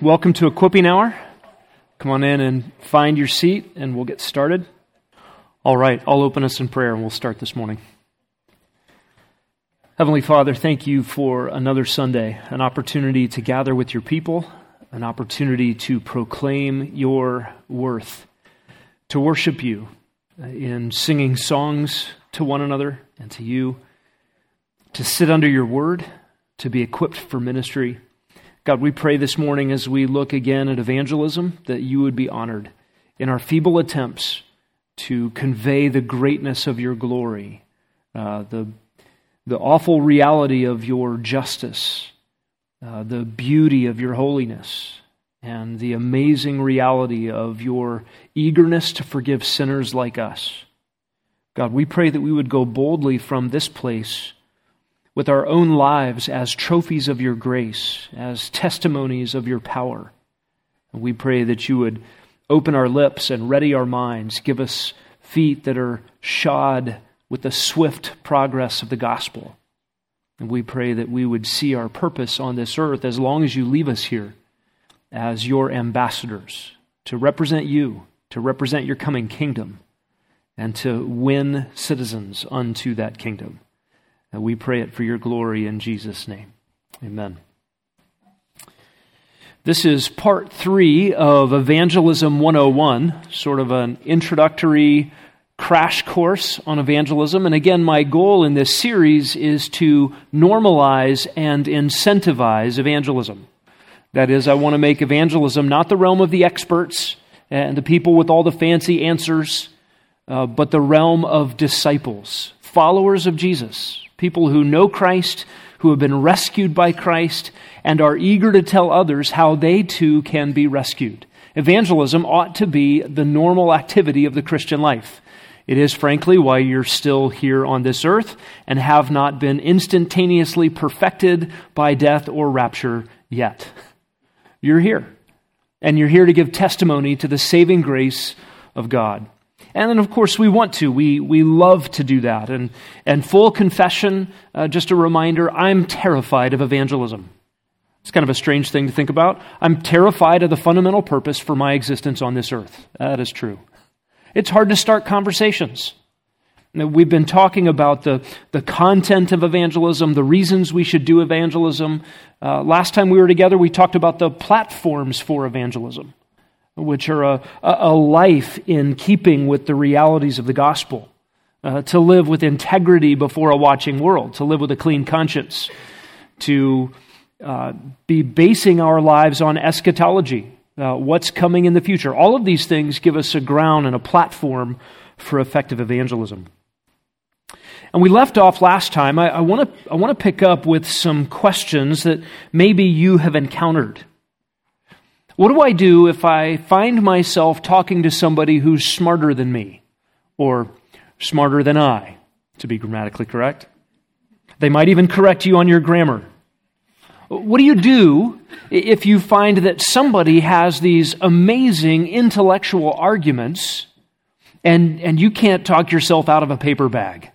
Welcome to Equipping Hour. Come on in and find your seat, and we'll get started. All right, I'll open us in prayer and we'll start this morning. Heavenly Father, thank you for another Sunday, an opportunity to gather with your people, an opportunity to proclaim your worth, to worship you in singing songs to one another and to you, to sit under your word, to be equipped for ministry God, we pray this morning as we look again at evangelism that you would be honored in our feeble attempts to convey the greatness of your glory, uh, the, the awful reality of your justice, uh, the beauty of your holiness, and the amazing reality of your eagerness to forgive sinners like us. God, we pray that we would go boldly from this place with our own lives as trophies of your grace, as testimonies of your power. And we pray that you would open our lips and ready our minds, give us feet that are shod with the swift progress of the gospel. And we pray that we would see our purpose on this earth as long as you leave us here as your ambassadors to represent you, to represent your coming kingdom, and to win citizens unto that kingdom. And we pray it for your glory in Jesus' name. Amen. This is part three of Evangelism 101, sort of an introductory crash course on evangelism. And again, my goal in this series is to normalize and incentivize evangelism. That is, I want to make evangelism not the realm of the experts and the people with all the fancy answers, uh, but the realm of disciples, followers of Jesus, people who know Christ, who have been rescued by Christ, and are eager to tell others how they too can be rescued. Evangelism ought to be the normal activity of the Christian life. It is, frankly, why you're still here on this earth and have not been instantaneously perfected by death or rapture yet. You're here. And you're here to give testimony to the saving grace of God. And then, of course, we want to. We, we love to do that. And, and full confession, uh, just a reminder I'm terrified of evangelism. It's kind of a strange thing to think about. I'm terrified of the fundamental purpose for my existence on this earth. That is true. It's hard to start conversations. We've been talking about the, the content of evangelism, the reasons we should do evangelism. Uh, last time we were together, we talked about the platforms for evangelism which are a, a life in keeping with the realities of the gospel, uh, to live with integrity before a watching world, to live with a clean conscience, to uh, be basing our lives on eschatology, uh, what's coming in the future. All of these things give us a ground and a platform for effective evangelism. And we left off last time. I, I want to I want to pick up with some questions that maybe you have encountered what do I do if I find myself talking to somebody who's smarter than me or smarter than I, to be grammatically correct? They might even correct you on your grammar. What do you do if you find that somebody has these amazing intellectual arguments and, and you can't talk yourself out of a paper bag?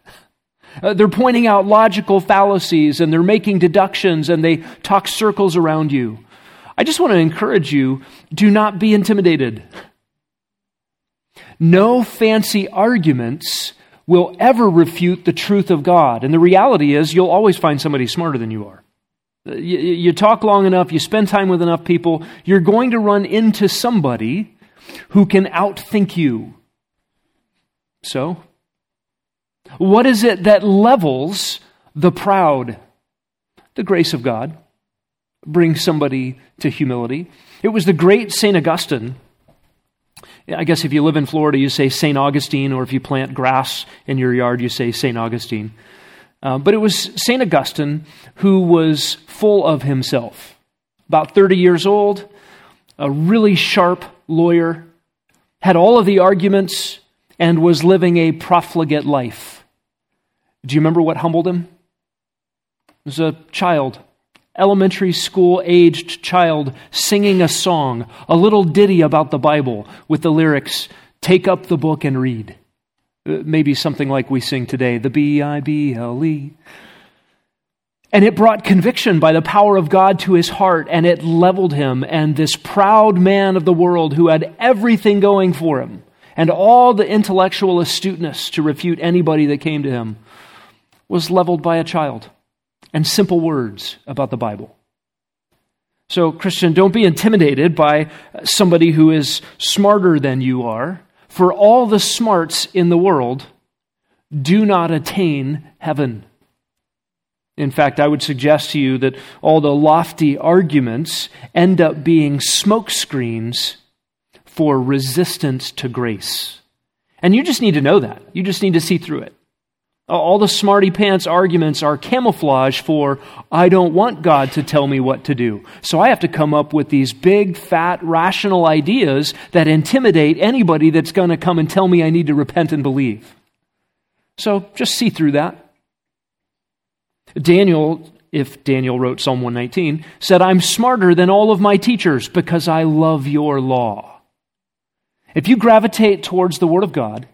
Uh, they're pointing out logical fallacies and they're making deductions and they talk circles around you. I just want to encourage you do not be intimidated. No fancy arguments will ever refute the truth of God. And the reality is, you'll always find somebody smarter than you are. Uh, you, you, talk long enough, you spend time with enough people, you're going to run into somebody who can outthink you. So, what is it that levels the proud? The grace of God bring somebody to humility. It was the great St. Augustine. I guess if you live in Florida, you say St. Augustine, or if you plant grass in your yard, you say St. Augustine. Uh, but it was St. Augustine who was full of himself. About 30 years old, a really sharp lawyer, had all of the arguments, and was living a profligate life. Do you remember what humbled him? He was a child elementary school aged child singing a song, a little ditty about the Bible with the lyrics, Take up the book and read. Uh, maybe something like we sing today, the B I B L E. And it brought conviction by the power of God to his heart, and it leveled him. And this proud man of the world who had everything going for him and all the intellectual astuteness to refute anybody that came to him was leveled by a child and simple words about the Bible. So, Christian, don't be intimidated by somebody who is smarter than you are. For all the smarts in the world do not attain heaven. In fact, I would suggest to you that all the lofty arguments end up being smokescreens for resistance to grace. And you just need to know that. You just need to see through it. All the smarty pants arguments are camouflage for, I don't want God to tell me what to do. So I have to come up with these big, fat, rational ideas that intimidate anybody that's going to come and tell me I need to repent and believe. So just see through that. Daniel, if Daniel wrote Psalm 119, said, I'm smarter than all of my teachers because I love your law. If you gravitate towards the Word of God,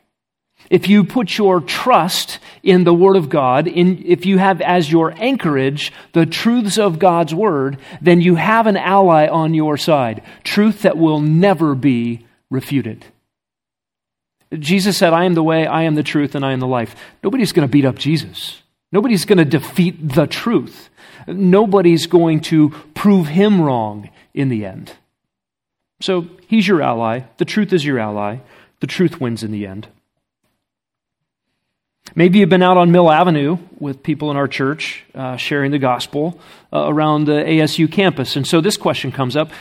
if you put your trust in the Word of God, in, if you have as your anchorage the truths of God's Word, then you have an ally on your side, truth that will never be refuted. Jesus said, I am the way, I am the truth, and I am the life. Nobody's going to beat up Jesus. Nobody's going to defeat the truth. Nobody's going to prove him wrong in the end. So he's your ally. The truth is your ally. The truth wins in the end. Maybe you've been out on Mill Avenue with people in our church uh, sharing the gospel uh, around the ASU campus. And so this question comes up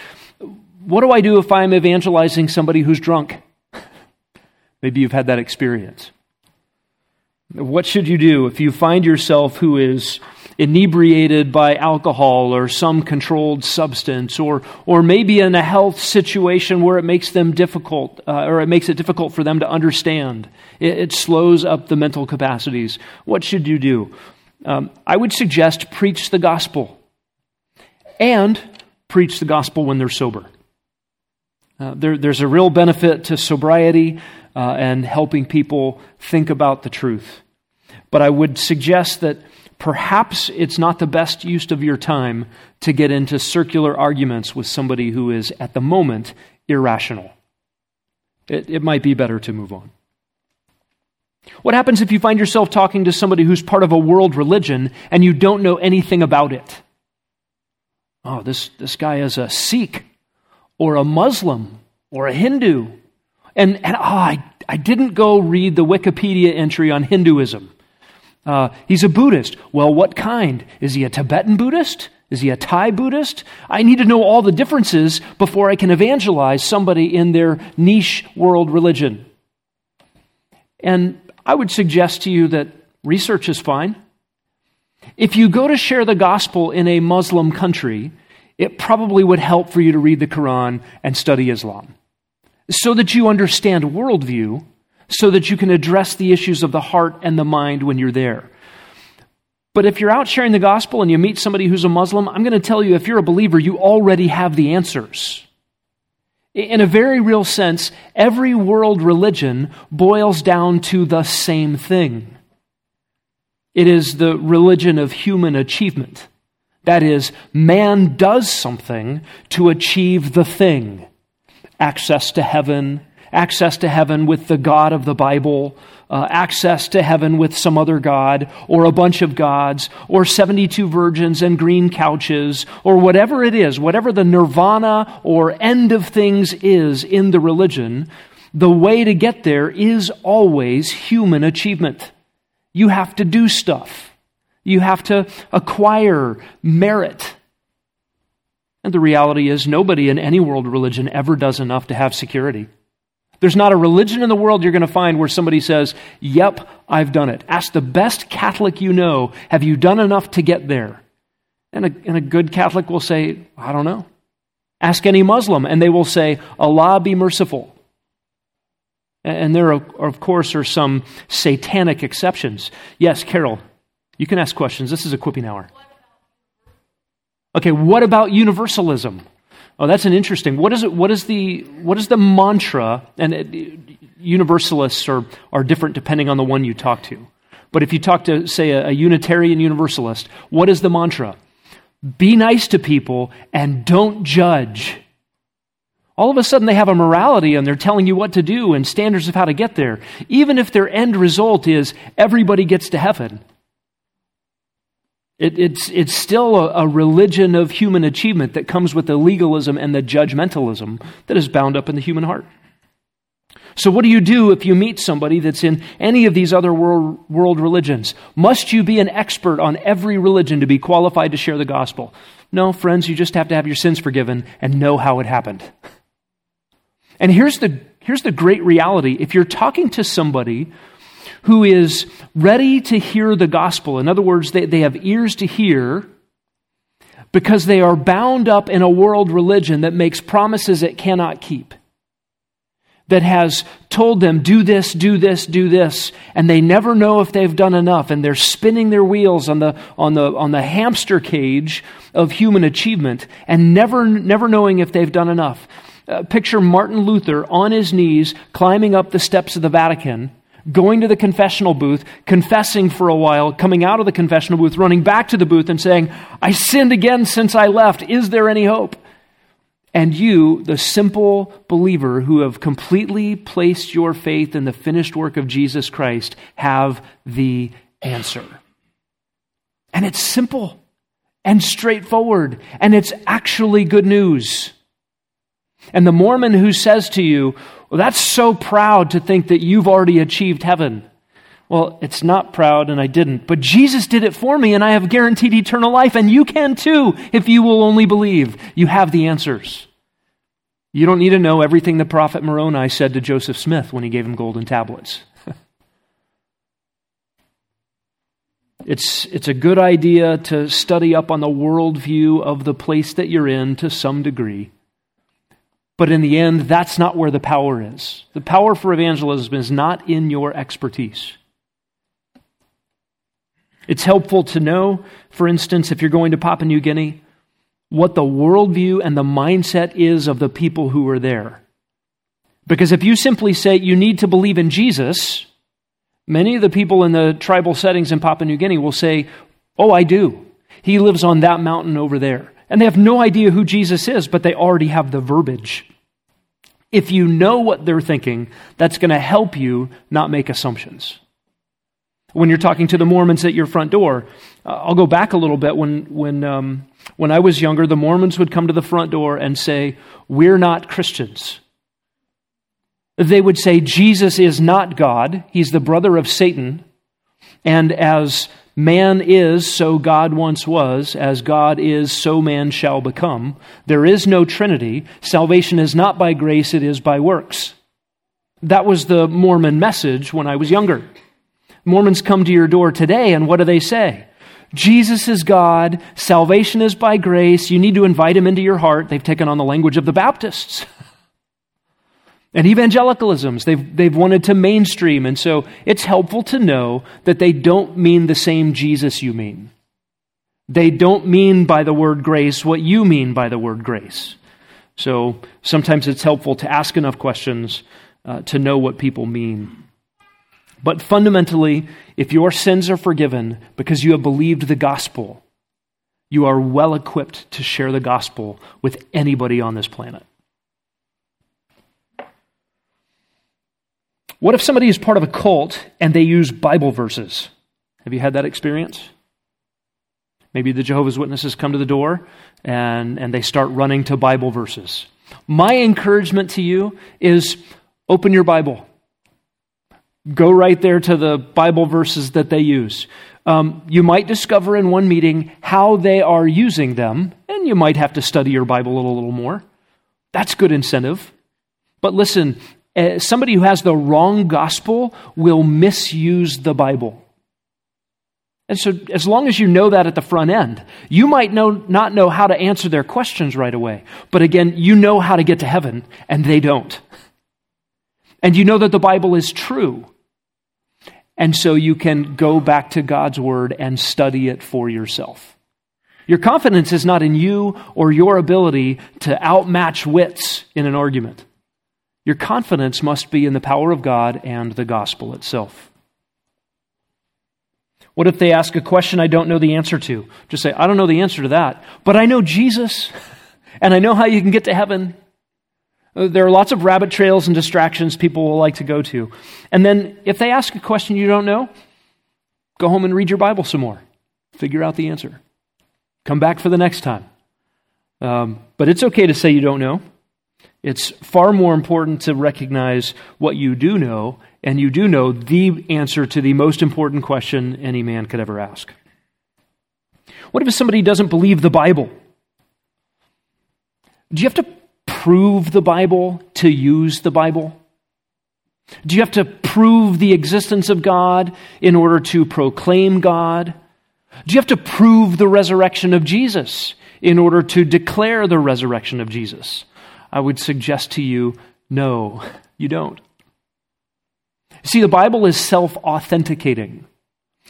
What do I do if I'm evangelizing somebody who's drunk? Maybe you've had that experience. What should you do if you find yourself who is inebriated by alcohol or some controlled substance, or, or maybe in a health situation where it makes them difficult, uh, or it makes it difficult for them to understand? It, it, slows up the mental capacities. What should you do? Um, I would suggest preach the gospel and preach the gospel when they're sober. Uh, there, there's a real benefit to sobriety uh, and helping people think about the truth. But I would suggest that perhaps it's not the best use of your time to get into circular arguments with somebody who is, at the moment, irrational. It, it might be better to move on. What happens if you find yourself talking to somebody who's part of a world religion and you don't know anything about it? Oh, this, this guy is a Sikh or a Muslim or a Hindu and, and oh, I, I didn't go read the Wikipedia entry on Hinduism. Uh, he's a Buddhist. Well, what kind? Is he a Tibetan Buddhist? Is he a Thai Buddhist? I need to know all the differences before I can evangelize somebody in their niche world religion. And I would suggest to you that research is fine. If you go to share the gospel in a Muslim country, it probably would help for you to read the Quran and study Islam so that you understand worldview, so that you can address the issues of the heart and the mind when you're there. But if you're out sharing the gospel and you meet somebody who's a Muslim, I'm going to tell you if you're a believer, you already have the answers. In a very real sense, every world religion boils down to the same thing it is the religion of human achievement. That is, man does something to achieve the thing access to heaven, access to heaven with the God of the Bible, uh, access to heaven with some other God, or a bunch of gods, or 72 virgins and green couches, or whatever it is, whatever the nirvana or end of things is in the religion, the way to get there is always human achievement. You have to do stuff. You have to acquire merit. And the reality is, nobody in any world religion ever does enough to have security. There's not a religion in the world you're going to find where somebody says, Yep, I've done it. Ask the best Catholic you know, have you done enough to get there? And a, and a good Catholic will say, I don't know. Ask any Muslim, and they will say, Allah be merciful. And there, are, of course, are some satanic exceptions. Yes, Carol, you can ask questions. This is equipping hour. Okay, what about universalism? Oh, that's an interesting. What is it? What is the what is the mantra? And it, universalists are are different depending on the one you talk to. But if you talk to, say, a, a Unitarian Universalist, what is the mantra? Be nice to people and don't judge. All of a sudden, they have a morality and they're telling you what to do and standards of how to get there, even if their end result is everybody gets to heaven. It, it's, it's still a, a religion of human achievement that comes with the legalism and the judgmentalism that is bound up in the human heart. So, what do you do if you meet somebody that's in any of these other world, world religions? Must you be an expert on every religion to be qualified to share the gospel? No, friends, you just have to have your sins forgiven and know how it happened. And here's the, here's the great reality if you're talking to somebody who is ready to hear the gospel, in other words, they, they have ears to hear because they are bound up in a world religion that makes promises it cannot keep that has told them, do this, do this, do this, and they never know if they've done enough, and they're spinning their wheels on the, on the, on the hamster cage of human achievement and never, never knowing if they've done enough. Uh, picture Martin Luther on his knees, climbing up the steps of the Vatican, going to the confessional booth, confessing for a while, coming out of the confessional booth, running back to the booth and saying, I sinned again since I left. Is there any hope? And you, the simple believer who have completely placed your faith in the finished work of Jesus Christ, have the answer. And it's simple and straightforward, and it's actually good news. And the Mormon who says to you, Well, that's so proud to think that you've already achieved heaven. Well, it's not proud, and I didn't. But Jesus did it for me, and I have guaranteed eternal life, and you can too if you will only believe. You have the answers. You don't need to know everything the prophet Moroni said to Joseph Smith when he gave him golden tablets. it's, it's a good idea to study up on the worldview of the place that you're in to some degree. But in the end, that's not where the power is. The power for evangelism is not in your expertise. It's helpful to know, for instance, if you're going to Papua New Guinea, what the worldview and the mindset is of the people who are there. Because if you simply say you need to believe in Jesus, many of the people in the tribal settings in Papua New Guinea will say, Oh, I do. He lives on that mountain over there. And they have no idea who Jesus is, but they already have the verbiage. If you know what they're thinking, that's going to help you not make assumptions. When you're talking to the Mormons at your front door, uh, I'll go back a little bit. When, when, um, when I was younger, the Mormons would come to the front door and say, We're not Christians. They would say, Jesus is not God, he's the brother of Satan. And as man is, so God once was. As God is, so man shall become. There is no Trinity. Salvation is not by grace, it is by works. That was the Mormon message when I was younger. Mormons come to your door today, and what do they say? Jesus is God, salvation is by grace, you need to invite him into your heart. They've taken on the language of the Baptists. and evangelicalisms, they've, they've wanted to mainstream, and so it's helpful to know that they don't mean the same Jesus you mean. They don't mean by the word grace what you mean by the word grace. So sometimes it's helpful to ask enough questions uh, to know what people mean. But fundamentally, if your sins are forgiven because you have believed the gospel, you are well equipped to share the gospel with anybody on this planet. What if somebody is part of a cult and they use Bible verses? Have you had that experience? Maybe the Jehovah's Witnesses come to the door and, and they start running to Bible verses. My encouragement to you is open your Bible. Go right there to the Bible verses that they use. Um, you might discover in one meeting how they are using them, and you might have to study your Bible a little, little more. That's good incentive. But listen, uh, somebody who has the wrong gospel will misuse the Bible. And so, as long as you know that at the front end, you might know, not know how to answer their questions right away. But again, you know how to get to heaven, and they don't. And you know that the Bible is true. And so you can go back to God's Word and study it for yourself. Your confidence is not in you or your ability to outmatch wits in an argument. Your confidence must be in the power of God and the gospel itself. What if they ask a question I don't know the answer to? Just say, I don't know the answer to that, but I know Jesus, and I know how you can get to heaven. Uh, there are lots of rabbit trails and distractions people will like to go to. And then if they ask a question you don't know, go home and read your Bible some more. Figure out the answer. Come back for the next time. Um, but it's okay to say you don't know. It's far more important to recognize what you do know and you do know the answer to the most important question any man could ever ask. What if somebody doesn't believe the Bible? Do you have to prove the Bible to use the Bible? Do you have to prove the existence of God in order to proclaim God? Do you have to prove the resurrection of Jesus in order to declare the resurrection of Jesus? I would suggest to you, no, you don't. See, the Bible is self authenticating.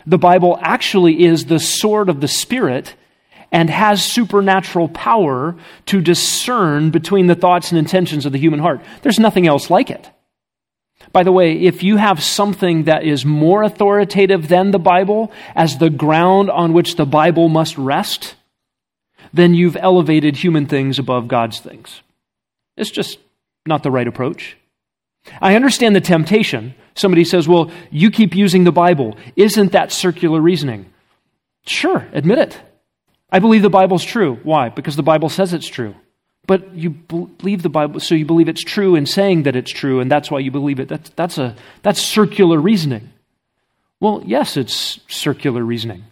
The Bible actually is the sword of the Spirit and has supernatural power to discern between the thoughts and intentions of the human heart. There's nothing else like it. By the way, if you have something that is more authoritative than the Bible as the ground on which the Bible must rest, then you've elevated human things above God's things. It's just not the right approach. I understand the temptation. Somebody says, Well, you keep using the Bible. Isn't that circular reasoning? Sure, admit it. I believe the Bible's true. Why? Because the Bible says it's true. But you believe the Bible, so you believe it's true in saying that it's true, and that's why you believe it. That's, that's, a, that's circular reasoning. Well, yes, it's circular reasoning.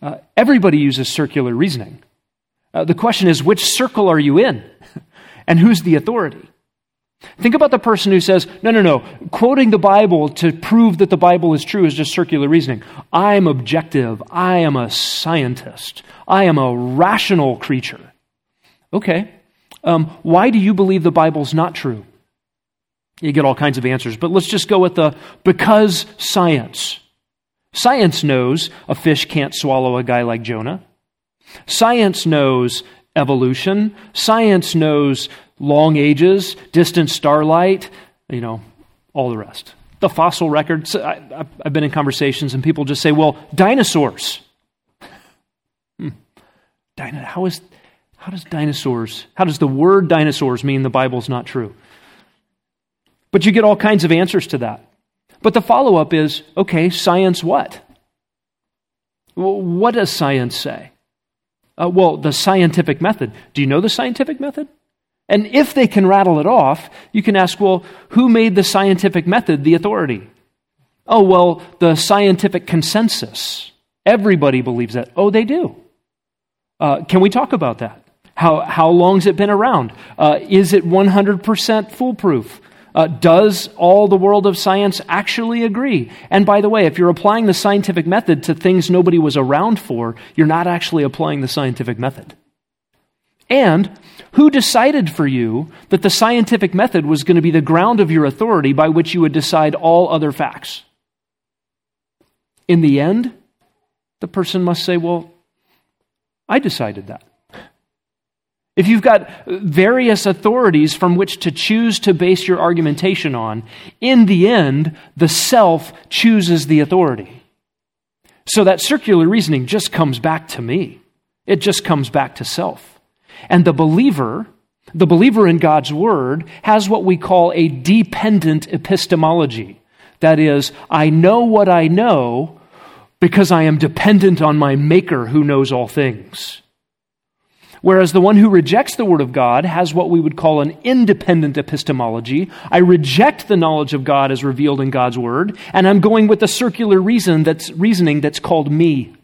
Uh, everybody uses circular reasoning. Uh, the question is, which circle are you in? and who's the authority? Think about the person who says, no, no, no, quoting the Bible to prove that the Bible is true is just circular reasoning. I'm objective. I am a scientist. I am a rational creature. Okay. Um, why do you believe the Bible's not true? You get all kinds of answers, but let's just go with the because science. Science knows a fish can't swallow a guy like Jonah. Science knows evolution. Science knows long ages, distant starlight, you know, all the rest. The fossil records, I, have been in conversations and people just say, well, dinosaurs. Hmm. How, is, how does dinosaurs, how does the word dinosaurs mean the Bible's not true? But you get all kinds of answers to that. But the follow up is okay, science what? What does science say? Uh, well, the scientific method. Do you know the scientific method? And if they can rattle it off, you can ask, well, who made the scientific method the authority? Oh, well, the scientific consensus. Everybody believes that. Oh, they do. Uh, can we talk about that? How, how long's it been around? Uh, is it 100% foolproof? Uh, does all the world of science actually agree? And by the way, if you're applying the scientific method to things nobody was around for, you're not actually applying the scientific method. And who decided for you that the scientific method was going to be the ground of your authority by which you would decide all other facts? In the end, the person must say, Well, I decided that. If you've got various authorities from which to choose to base your argumentation on, in the end, the self chooses the authority. So that circular reasoning just comes back to me. It just comes back to self. And the believer, the believer in God's Word, has what we call a dependent epistemology. That is, I know what I know because I am dependent on my Maker who knows all things. Whereas the one who rejects the Word of God has what we would call an independent epistemology. I reject the knowledge of God as revealed in God's Word, and I'm going with a circular reason that's, reasoning that's called me.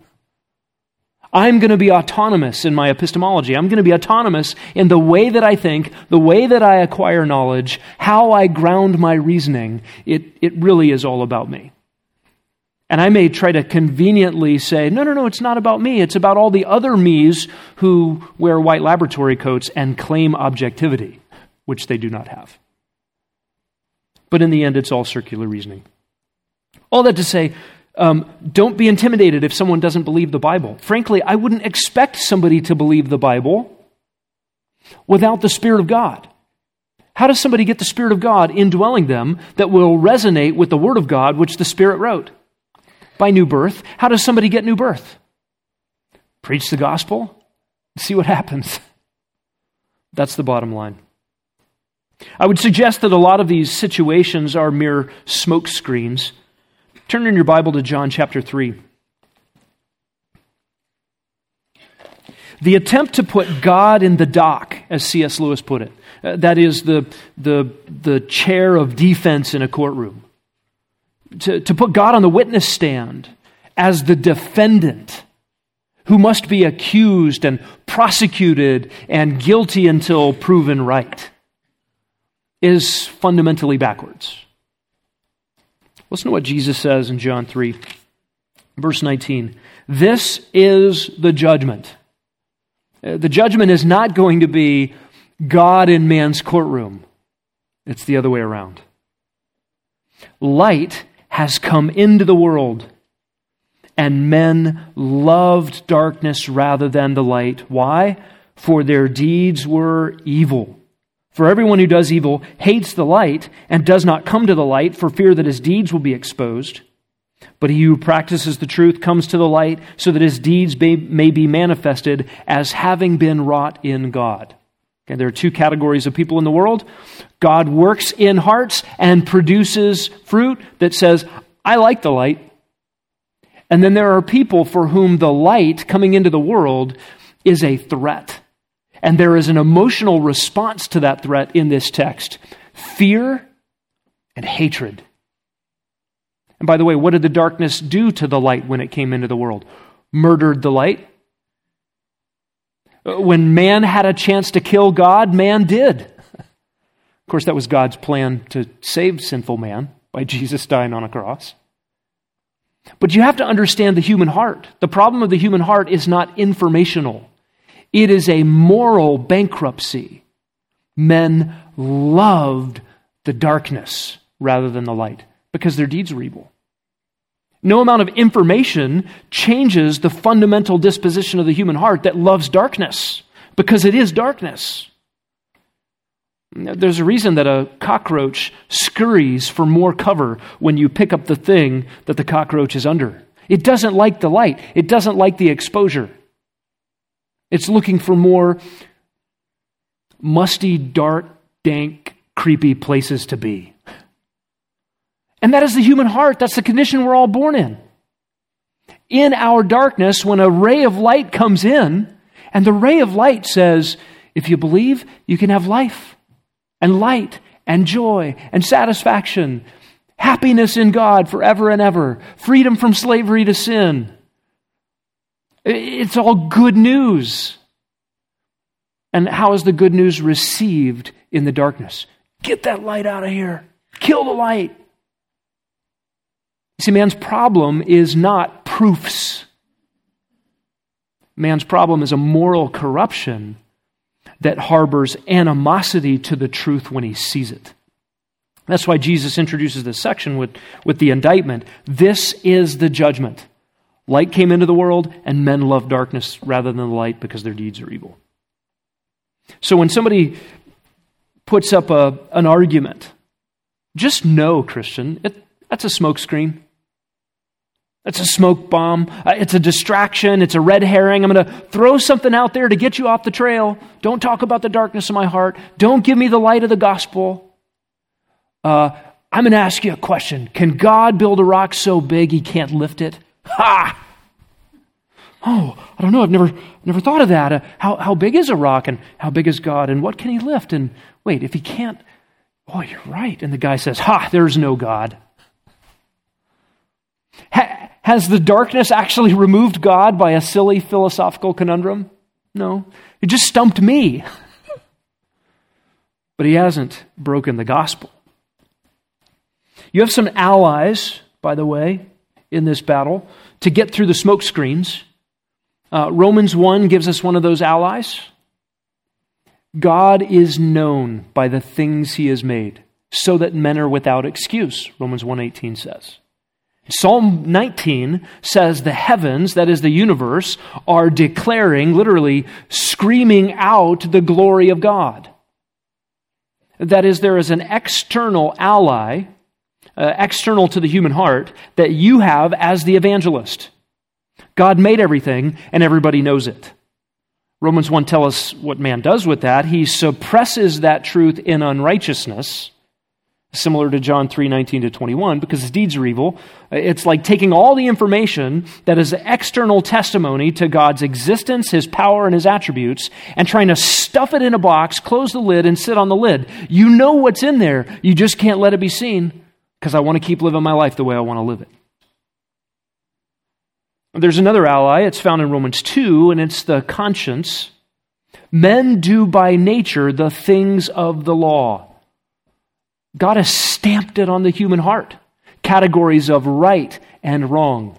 I'm going to be autonomous in my epistemology. I'm going to be autonomous in the way that I think, the way that I acquire knowledge, how I ground my reasoning. It, it really is all about me. And I may try to conveniently say, no, no, no, it's not about me. It's about all the other me's who wear white laboratory coats and claim objectivity, which they do not have. But in the end, it's all circular reasoning. All that to say, um, don't be intimidated if someone doesn't believe the Bible. Frankly, I wouldn't expect somebody to believe the Bible without the Spirit of God. How does somebody get the Spirit of God indwelling them that will resonate with the Word of God which the Spirit wrote? By new birth. How does somebody get new birth? Preach the gospel, see what happens. That's the bottom line. I would suggest that a lot of these situations are mere smoke screens. Turn in your Bible to John chapter 3. The attempt to put God in the dock, as C.S. Lewis put it, uh, that is the, the, the chair of defense in a courtroom, to, to put God on the witness stand as the defendant who must be accused and prosecuted and guilty until proven right is fundamentally backwards. Listen to what Jesus says in John 3, verse 19. This is the judgment. Uh, the judgment is not going to be God in man's courtroom, it's the other way around. Light has come into the world, and men loved darkness rather than the light. Why? For their deeds were evil. For everyone who does evil hates the light and does not come to the light for fear that his deeds will be exposed. But he who practices the truth comes to the light so that his deeds may, be manifested as having been wrought in God. There are two categories of people in the world. God works in hearts and produces fruit that says, I like the light. And then there are people for whom the light coming into the world is a threat. And there is an emotional response to that threat in this text fear and hatred. And by the way, what did the darkness do to the light when it came into the world? Murdered the light. Uh, when man had a chance to kill God, man did. Of course, that was God's plan to save sinful man by Jesus dying on a cross. But you have to understand the human heart. The problem of the human heart is not informational, it is a moral bankruptcy. Men loved the darkness rather than the light because their deeds were evil. No amount of information changes the fundamental disposition of the human heart that loves darkness because it is darkness. There's a reason that a cockroach scurries for more cover when you pick up the thing that the cockroach is under. It doesn't like the light, it doesn't like the exposure. It's looking for more musty, dark, dank, creepy places to be. And that is the human heart. That's the condition we're all born in. In our darkness, when a ray of light comes in, and the ray of light says, if you believe, you can have life and light and joy and satisfaction, happiness in God forever and ever, freedom from slavery to sin. It's all good news. And how is the good news received in the darkness? Get that light out of here. Kill the light. See, man's problem is not proofs. Man's problem is a moral corruption that harbors animosity to the truth when he sees it. That's why Jesus introduces this section with, with the indictment. This is the judgment. Light came into the world, and men love darkness rather than the light because their deeds are evil. So when somebody puts up a, an argument, just know, Christian, it, that's a smokescreen. That's a smoke bomb. Uh, it's a distraction. It's a red herring. I'm going to throw something out there to get you off the trail. Don't talk about the darkness of my heart. Don't give me the light of the gospel. Uh, I'm going to ask you a question. Can God build a rock so big he can't lift it? Ha! Oh, I don't know. I've never, never thought of that. Uh, how, how big is a rock and how big is God and what can he lift? And wait, if he can't, oh, you're right. And the guy says, Ha, there's no God. Ha, has the darkness actually removed God by a silly philosophical conundrum? No. It just stumped me. but he hasn't broken the gospel. You have some allies, by the way, in this battle to get through the smoke screens. Uh, Romans 1 gives us one of those allies. God is known by the things he has made, so that men are without excuse, Romans 1:18 says. Psalm 19 says the heavens, that is the universe, are declaring, literally screaming out the glory of God. That is, there is an external ally uh, external to the human heart, that you have as the evangelist. God made everything, and everybody knows it. Romans 1 tells us what man does with that. He suppresses that truth in unrighteousness, similar to John 3 19 to 21, because his deeds are evil. It's like taking all the information that is external testimony to God's existence, his power, and his attributes, and trying to stuff it in a box, close the lid, and sit on the lid. You know what's in there, you just can't let it be seen because I want to keep living my life the way I want to live it. There's another ally, it's found in Romans 2, and it's the conscience. Men do by nature the things of the law. God has stamped it on the human heart categories of right and wrong.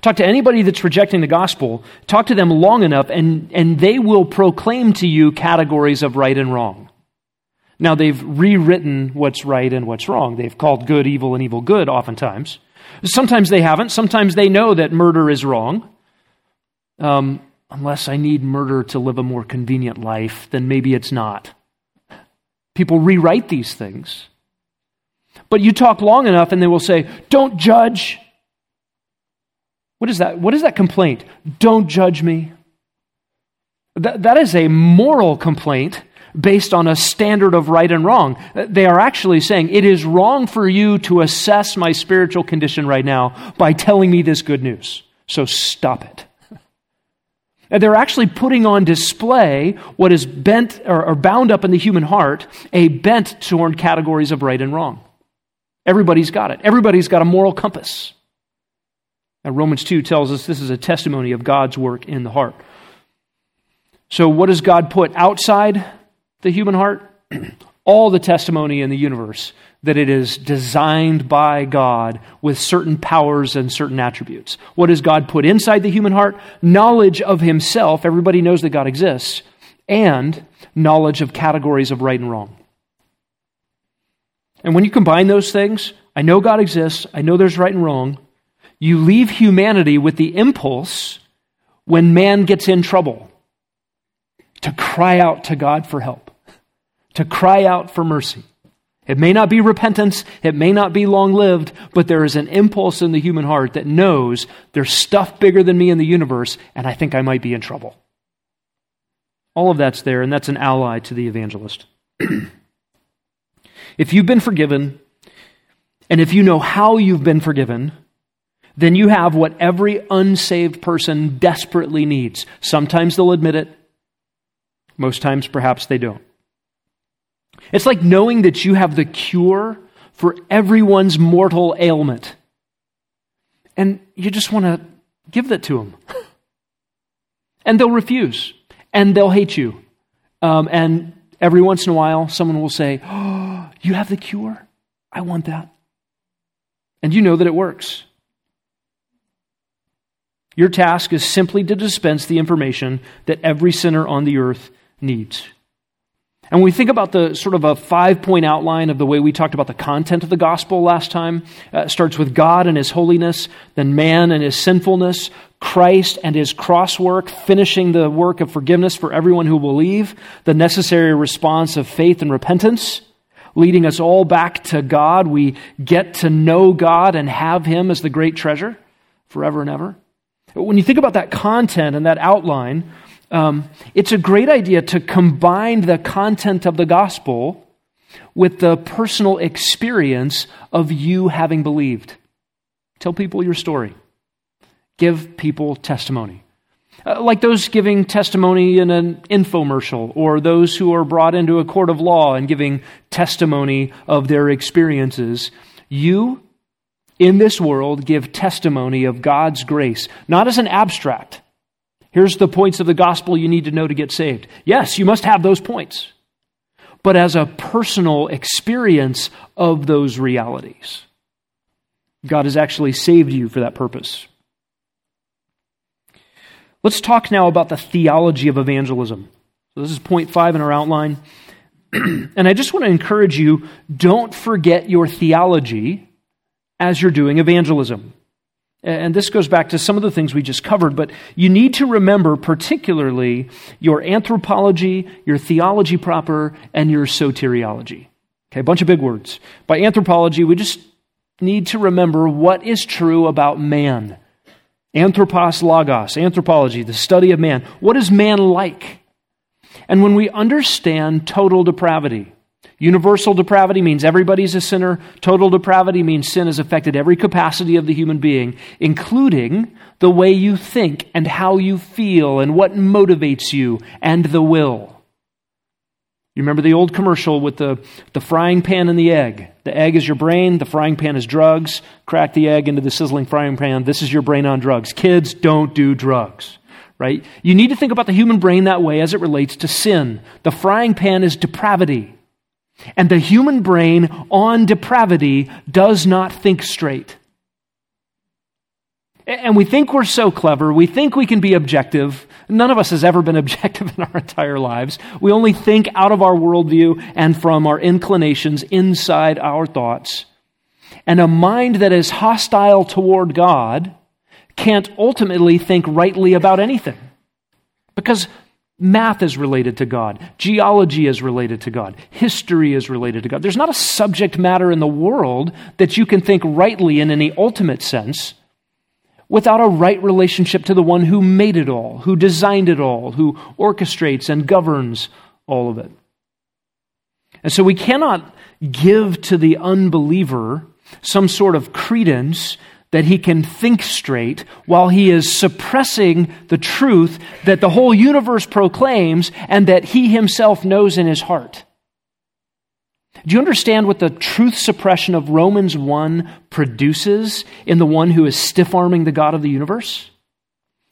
Talk to anybody that's rejecting the gospel, talk to them long enough, and, and they will proclaim to you categories of right and wrong. Now, they've rewritten what's right and what's wrong. They've called good evil and evil good, oftentimes. Sometimes they haven't. Sometimes they know that murder is wrong. Um, unless I need murder to live a more convenient life, then maybe it's not. People rewrite these things. But you talk long enough and they will say, Don't judge. What is that? What is that complaint? Don't judge me. That, that is a moral complaint based on a standard of right and wrong. They are actually saying, it is wrong for you to assess my spiritual condition right now by telling me this good news. So stop it. And they're actually putting on display what is bent or, or bound up in the human heart, a bent toward categories of right and wrong. Everybody's got it. Everybody's got a moral compass. And Romans 2 tells us this is a testimony of God's work in the heart. So, what does God put outside the human heart? All the testimony in the universe that it is designed by God with certain powers and certain attributes. What does God put inside the human heart? Knowledge of Himself. Everybody knows that God exists. And knowledge of categories of right and wrong. And when you combine those things, I know God exists, I know there's right and wrong, you leave humanity with the impulse when man gets in trouble to cry out to God for help to cry out for mercy. It may not be repentance, it may not be long lived, but there is an impulse in the human heart that knows there's stuff bigger than me in the universe, and I think I might be in trouble. All of that's there, and that's an ally to the evangelist. if you've been forgiven, and if you know how you've been forgiven, then you have what every unsaved person desperately needs. Sometimes they'll admit it, most times perhaps they don't. It's like knowing that you have the cure for everyone's mortal ailment. And you just want to give that to them. and they'll refuse. And they'll hate you. Um, and every once in a while, someone will say, Oh, you have the cure? I want that. And you know that it works. Your task is simply to dispense the information that every sinner on the earth needs. And when we think about the sort of a five point outline of the way we talked about the content of the gospel last time, uh, it starts with God and his holiness, then man and his sinfulness, Christ and his cross work, finishing the work of forgiveness for everyone who believe, the necessary response of faith and repentance, leading us all back to God. We get to know God and have him as the great treasure forever and ever. But when you think about that content and that outline, um, it's a great idea to combine the content of the gospel with the personal experience of you having believed. Tell people your story, give people testimony. Uh, like those giving testimony in an infomercial, or those who are brought into a court of law and giving testimony of their experiences. You, in this world, give testimony of God's grace, not as an abstract Here's the points of the gospel you need to know to get saved. Yes, you must have those points, but as a personal experience of those realities. God has actually saved you for that purpose. Let's talk now about the theology of evangelism. So, this is point five in our outline. and I just want to encourage you don't forget your theology as you're doing evangelism. And this goes back to some of the things we just covered, but you need to remember particularly your anthropology, your theology proper, and your soteriology. Okay, a bunch of big words. By anthropology, we just need to remember what is true about man. Anthropos logos, anthropology, the study of man. What is man like? And when we understand total depravity, universal depravity means everybody's a sinner. Total depravity means sin has affected every capacity of the human being, including the way you think and how you feel and what motivates you and the will. You remember the old commercial with the, the frying pan and the egg? The egg is your brain, the frying pan is drugs. Crack the egg into the sizzling frying pan. This is your brain on drugs. Kids, don't do drugs, right? You need to think about the human brain that way as it relates to sin. The frying pan is depravity. And the human brain on depravity does not think straight. And we think we're so clever. We think we can be objective. None of us has ever been objective in our entire lives. We only think out of our worldview and from our inclinations inside our thoughts. And a mind that is hostile toward God can't ultimately think rightly about anything. Because math is related to God, geology is related to God, history is related to God. There's not a subject matter in the world that you can think rightly in any ultimate sense without a right relationship to the one who made it all, who designed it all, who orchestrates and governs all of it. And so we cannot give to the unbeliever some sort of credence that he can think straight while he is suppressing the truth that the whole universe proclaims and that he himself knows in his heart. Do you understand what the truth suppression of Romans 1 produces in the one who is stiff arming the God of the universe?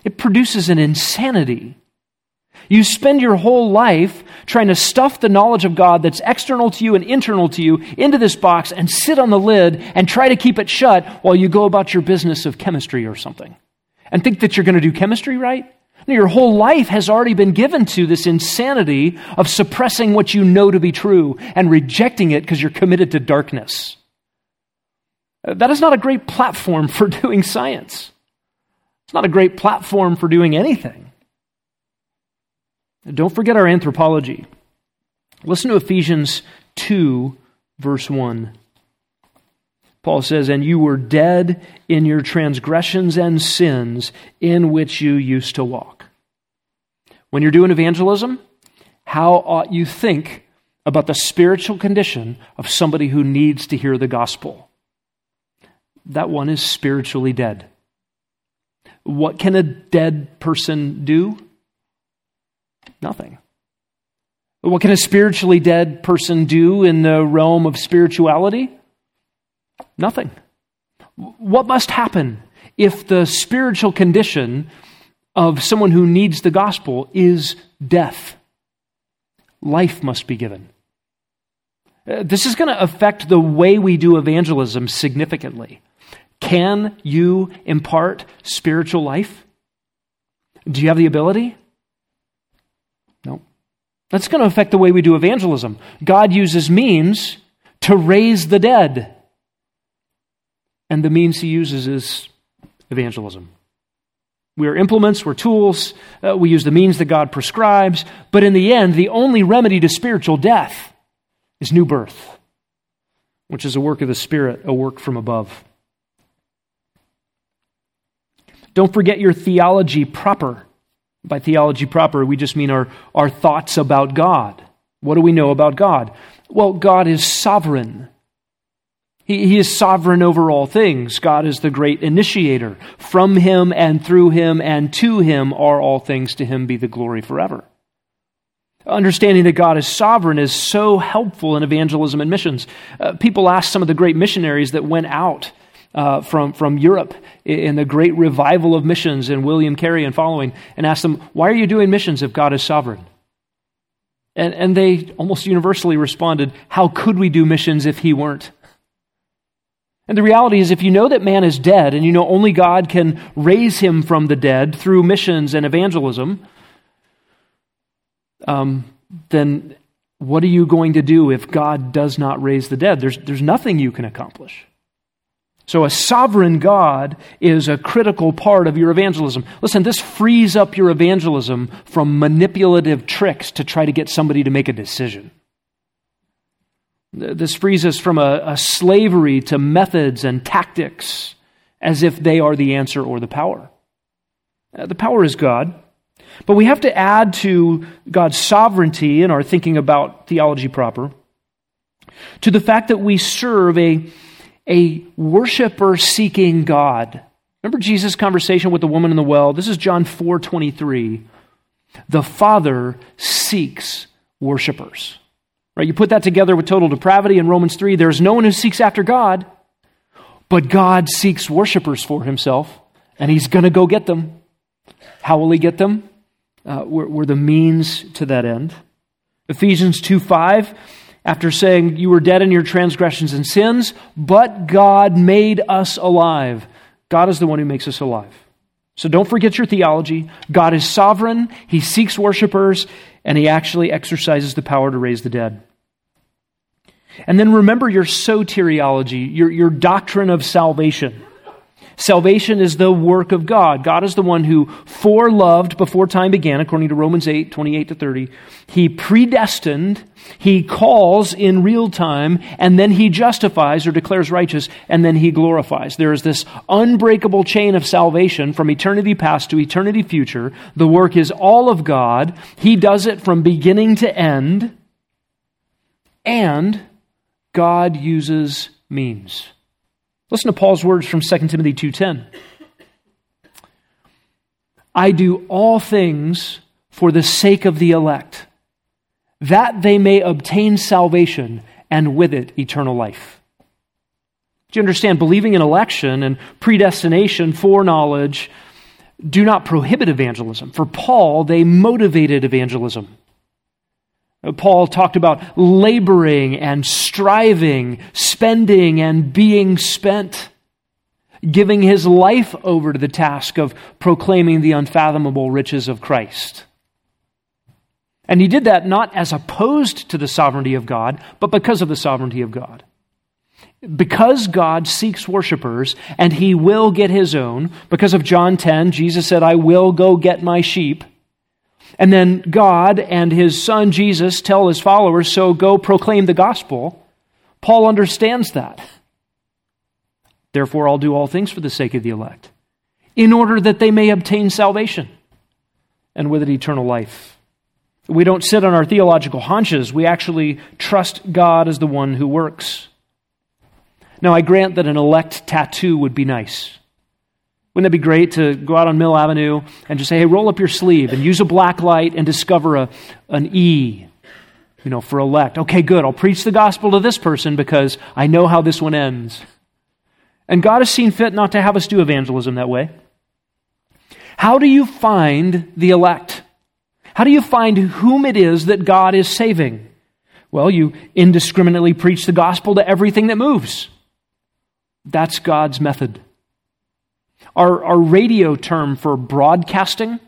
It produces an insanity. You spend your whole life trying to stuff the knowledge of God that's external to you and internal to you into this box and sit on the lid and try to keep it shut while you go about your business of chemistry or something. And think that you're going to do chemistry right? Your whole life has already been given to this insanity of suppressing what you know to be true and rejecting it because you're committed to darkness. That is not a great platform for doing science. It's not a great platform for doing anything. Don't forget our anthropology. Listen to Ephesians 2, verse 1. Paul says, And you were dead in your transgressions and sins in which you used to walk. When you're doing evangelism, how ought you think about the spiritual condition of somebody who needs to hear the gospel? That one is spiritually dead. What can a dead person do? Nothing. What can a spiritually dead person do in the realm of spirituality? Nothing. What must happen if the spiritual condition of someone who needs the gospel is death? Life must be given. Uh, this is going to affect the way we do evangelism significantly. Can you impart spiritual life? Do you have the ability? That's going to affect the way we do evangelism. God uses means to raise the dead. And the means he uses is evangelism. We are implements, we're tools, uh, we use the means that God prescribes, but in the end, the only remedy to spiritual death is new birth, which is a work of the Spirit, a work from above. Don't forget your theology proper. By theology proper, we just mean our, our thoughts about God. What do we know about God? Well, God is sovereign. He, he is sovereign over all things. God is the great initiator. From him and through him and to him are all things. To him be the glory forever. Understanding that God is sovereign is so helpful in evangelism and missions. Uh, people ask some of the great missionaries that went out uh, from, from Europe in the great revival of missions and William Carey and following, and ask them, Why are you doing missions if God is sovereign? And, and they almost universally responded, How could we do missions if He weren't? And the reality is, if you know that man is dead and you know only God can raise him from the dead through missions and evangelism, um, then what are you going to do if God does not raise the dead? There's, there's nothing you can accomplish. So, a sovereign God is a critical part of your evangelism. Listen, this frees up your evangelism from manipulative tricks to try to get somebody to make a decision. This frees us from a, a slavery to methods and tactics as if they are the answer or the power. Uh, the power is God, but we have to add to God's sovereignty in our thinking about theology proper to the fact that we serve a, a worshiper seeking God. Remember Jesus' conversation with the woman in the well? This is John 4 23. The Father seeks worshipers. Right? You put that together with total depravity in Romans 3. There's no one who seeks after God, but God seeks worshipers for himself, and he's going to go get them. How will he get them? Uh, we're, we're the means to that end. Ephesians 2 5, after saying, You were dead in your transgressions and sins, but God made us alive. God is the one who makes us alive. So don't forget your theology. God is sovereign, He seeks worshipers, and He actually exercises the power to raise the dead. And then remember your soteriology, your, your doctrine of salvation. Salvation is the work of God. God is the one who foreloved before time began, according to Romans 8, 28 to 30. He predestined, he calls in real time, and then he justifies or declares righteous, and then he glorifies. There is this unbreakable chain of salvation from eternity past to eternity future. The work is all of God. He does it from beginning to end, and God uses means. Listen to Paul's words from 2 Timothy 2:10. I do all things for the sake of the elect, that they may obtain salvation and with it eternal life. Do you understand? Believing in election and predestination, foreknowledge, do not prohibit evangelism. For Paul, they motivated evangelism. Paul talked about laboring and striving, spending and being spent, giving his life over to the task of proclaiming the unfathomable riches of Christ. And he did that not as opposed to the sovereignty of God, but because of the sovereignty of God. Because God seeks worshipers and he will get his own, because of John 10, Jesus said, I will go get my sheep. And then God and his son Jesus tell his followers, so go proclaim the gospel. Paul understands that. Therefore, I'll do all things for the sake of the elect, in order that they may obtain salvation and with it eternal life. We don't sit on our theological haunches, we actually trust God as the one who works. Now, I grant that an elect tattoo would be nice. Wouldn't that be great to go out on Mill Avenue and just say, hey, roll up your sleeve and use a black light and discover a, an E, you know, for elect. Okay, good. I'll preach the gospel to this person because I know how this one ends. And God has seen fit not to have us do evangelism that way. How do you find the elect? How do you find whom it is that God is saving? Well, you indiscriminately preach the gospel to everything that moves. That's God's method. Our, our radio term for broadcasting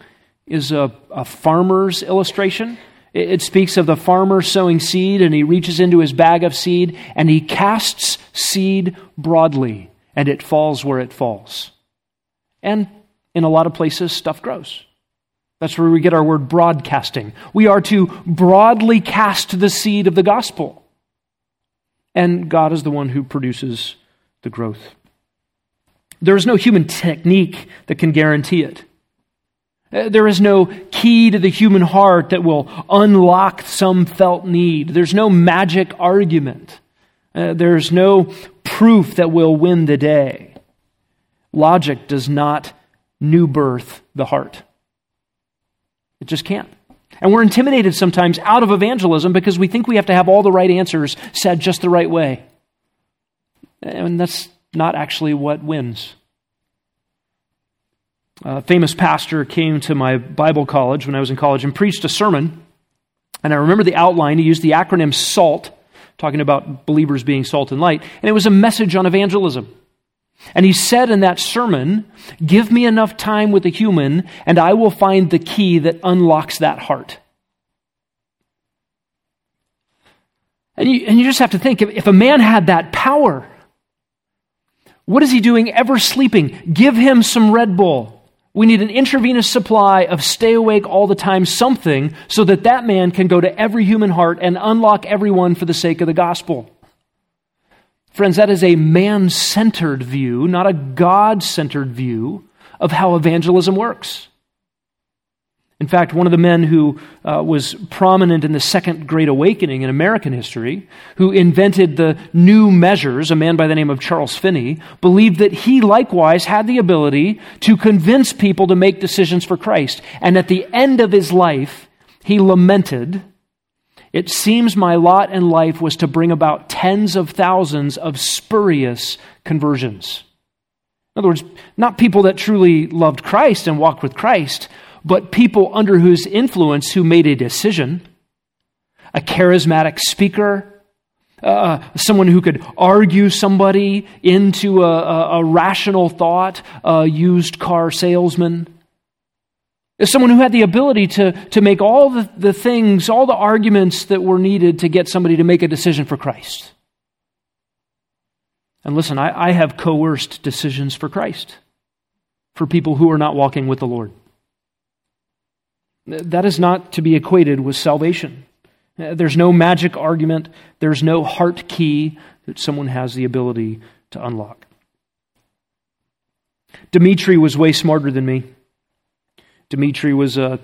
is a, a farmer's illustration. It, it speaks of the farmer sowing seed, and he reaches into his bag of seed and he casts seed broadly, and it falls where it falls. And in a lot of places, stuff grows. That's where we get our word broadcasting. We are to broadly cast the seed of the gospel. And God is the one who produces the growth. There is no human technique that can guarantee it. Uh, there is no key to the human heart that will unlock some felt need. There's no magic argument. Uh, there's no proof that will win the day. Logic does not new birth the heart. It just can't. And we're intimidated sometimes out of evangelism because we think we have to have all the right answers said just the right way. And that's not actually what wins. A famous pastor came to my Bible college when I was in college and preached a sermon. And I remember the outline. He used the acronym SALT, talking about believers being salt and light. And it was a message on evangelism. And he said in that sermon, Give me enough time with a human, and I will find the key that unlocks that heart. And you, and you just have to think if, if a man had that power, what is he doing ever sleeping? Give him some Red Bull. We need an intravenous supply of stay awake all the time something so that that man can go to every human heart and unlock everyone for the sake of the gospel. Friends, that is a man centered view, not a God centered view of how evangelism works. In fact, one of the men who uh, was prominent in the Second Great Awakening in American history, who invented the new measures, a man by the name of Charles Finney, believed that he likewise had the ability to convince people to make decisions for Christ. And at the end of his life, he lamented, It seems my lot in life was to bring about tens of thousands of spurious conversions. In other words, not people that truly loved Christ and walked with Christ, but people under whose influence who made a decision. A charismatic speaker, uh, someone who could argue somebody into a, a, a rational thought, a used car salesman. Someone who had the ability to, to make all the, the things, all the arguments that were needed to get somebody to make a decision for Christ. And listen, I, I have coerced decisions for Christ, for people who are not walking with the Lord. That is not to be equated with salvation. There's no magic argument, there's no heart key that someone has the ability to unlock. Dimitri was way smarter than me. Dimitri was a,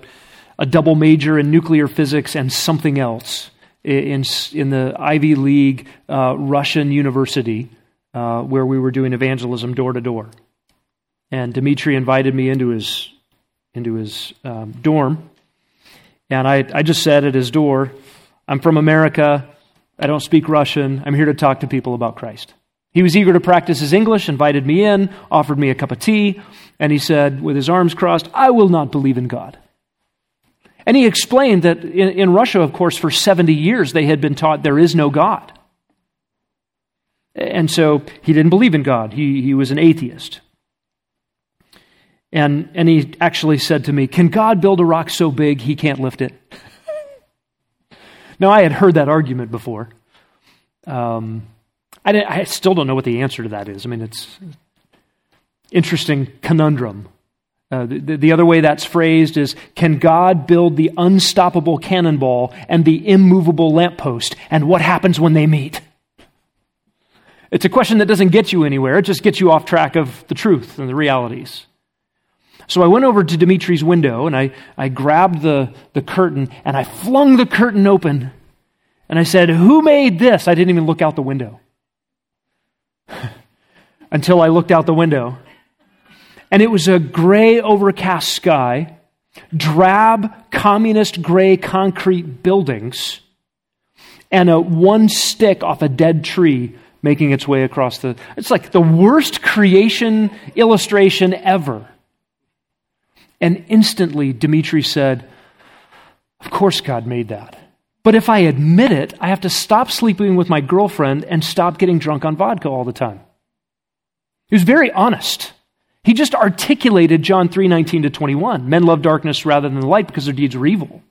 a double major in nuclear physics and something else in, in the Ivy League uh, Russian university uh, where we were doing evangelism door to door. And Dimitri invited me into his, into his um, dorm and I, I just said at his door, I'm from America. I don't speak Russian. I'm here to talk to people about Christ. He was eager to practice his English, invited me in, offered me a cup of tea, and he said, with his arms crossed, I will not believe in God. And he explained that in, in Russia, of course, for 70 years they had been taught there is no God. And so he didn't believe in God, he, he was an atheist. And, and he actually said to me, Can God build a rock so big he can't lift it? now, I had heard that argument before. Um, I, I, still don't know what the answer to that is. I mean, it's interesting conundrum. Uh, the, the other way that's phrased is Can God build the unstoppable cannonball and the immovable lamppost? And what happens when they meet? It's a question that doesn't get you anywhere, it just gets you off track of the truth and the realities. So I went over to Dimitri's window and I, I grabbed the, the curtain and I flung the curtain open and I said, Who made this? I didn't even look out the window until I looked out the window. And it was a gray, overcast sky, drab, communist gray concrete buildings, and a one stick off a dead tree making its way across the. It's like the worst creation illustration ever. And instantly, Dimitri said, Of course, God made that. But if I admit it, I have to stop sleeping with my girlfriend and stop getting drunk on vodka all the time. He was very honest. He just articulated John 3 19 to 21. Men love darkness rather than the light because their deeds are evil.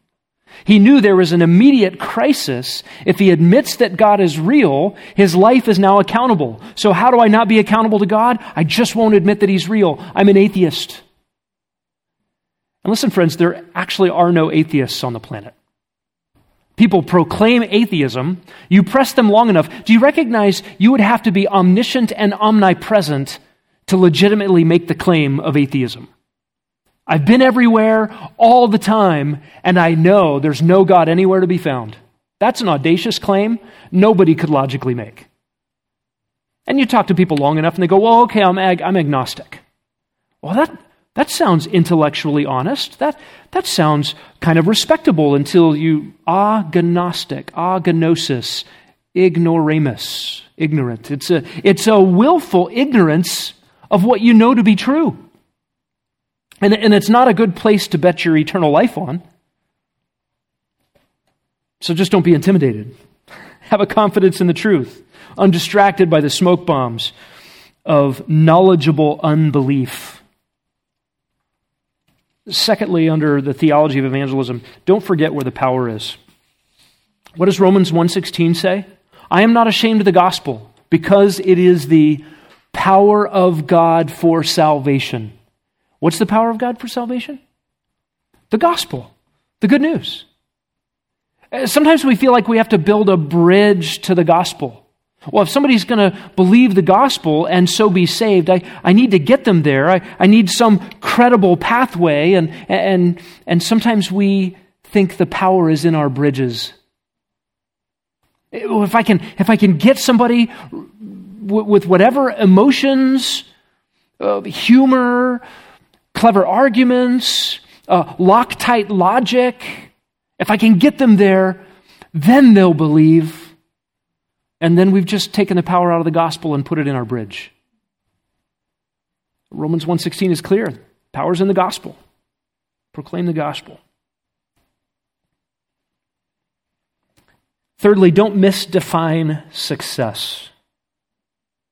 He knew there was an immediate crisis. If he admits that God is real, his life is now accountable. So, how do I not be accountable to God? I just won't admit that he's real. I'm an atheist. And listen, friends, there actually are no atheists on the planet. People proclaim atheism. You press them long enough. Do you recognize you would have to be omniscient and omnipresent to legitimately make the claim of atheism? I've been everywhere all the time, and I know there's no God anywhere to be found. That's an audacious claim nobody could logically make. And you talk to people long enough, and they go, Well, okay, I'm, ag- I'm agnostic. Well, that, that sounds intellectually honest. That, that sounds kind of respectable until you agnostic, agnosis, ignoramus, ignorant. It's a, it's a willful ignorance of what you know to be true. And, and it's not a good place to bet your eternal life on. So just don't be intimidated. Have a confidence in the truth, undistracted by the smoke bombs of knowledgeable unbelief. Secondly, under the theology of evangelism, don't forget where the power is. What does Romans 1:16 say? I am not ashamed of the gospel because it is the power of God for salvation. What's the power of God for salvation? The gospel, the good news. Uh, sometimes we feel like we have to build a bridge to the gospel. Well, if somebody's going to believe the gospel and so be saved, I, I need to get them there. I, I need some credible pathway. And, and, and sometimes we think the power is in our bridges. If I can, if I can get somebody with whatever emotions, uh, humor, clever arguments, uh, Loctite logic, if I can get them there, then they'll believe and then we've just taken the power out of the gospel and put it in our bridge. Romans 1:16 is clear. Power's in the gospel. Proclaim the gospel. Thirdly, don't misdefine success.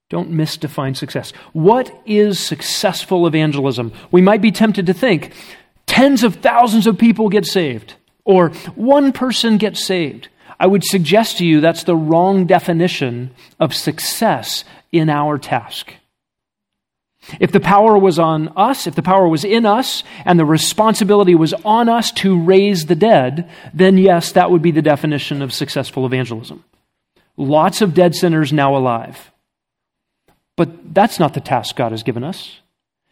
Don't misdefine success. What is successful evangelism? We might be tempted to think tens of thousands of people get saved, or one person gets saved. I would suggest to you that's the wrong definition of success in our task. If the power was on us, if the power was in us, and the responsibility was on us to raise the dead, then yes, that would be the definition of successful evangelism. Lots of dead sinners now alive. But that's not the task God has given us.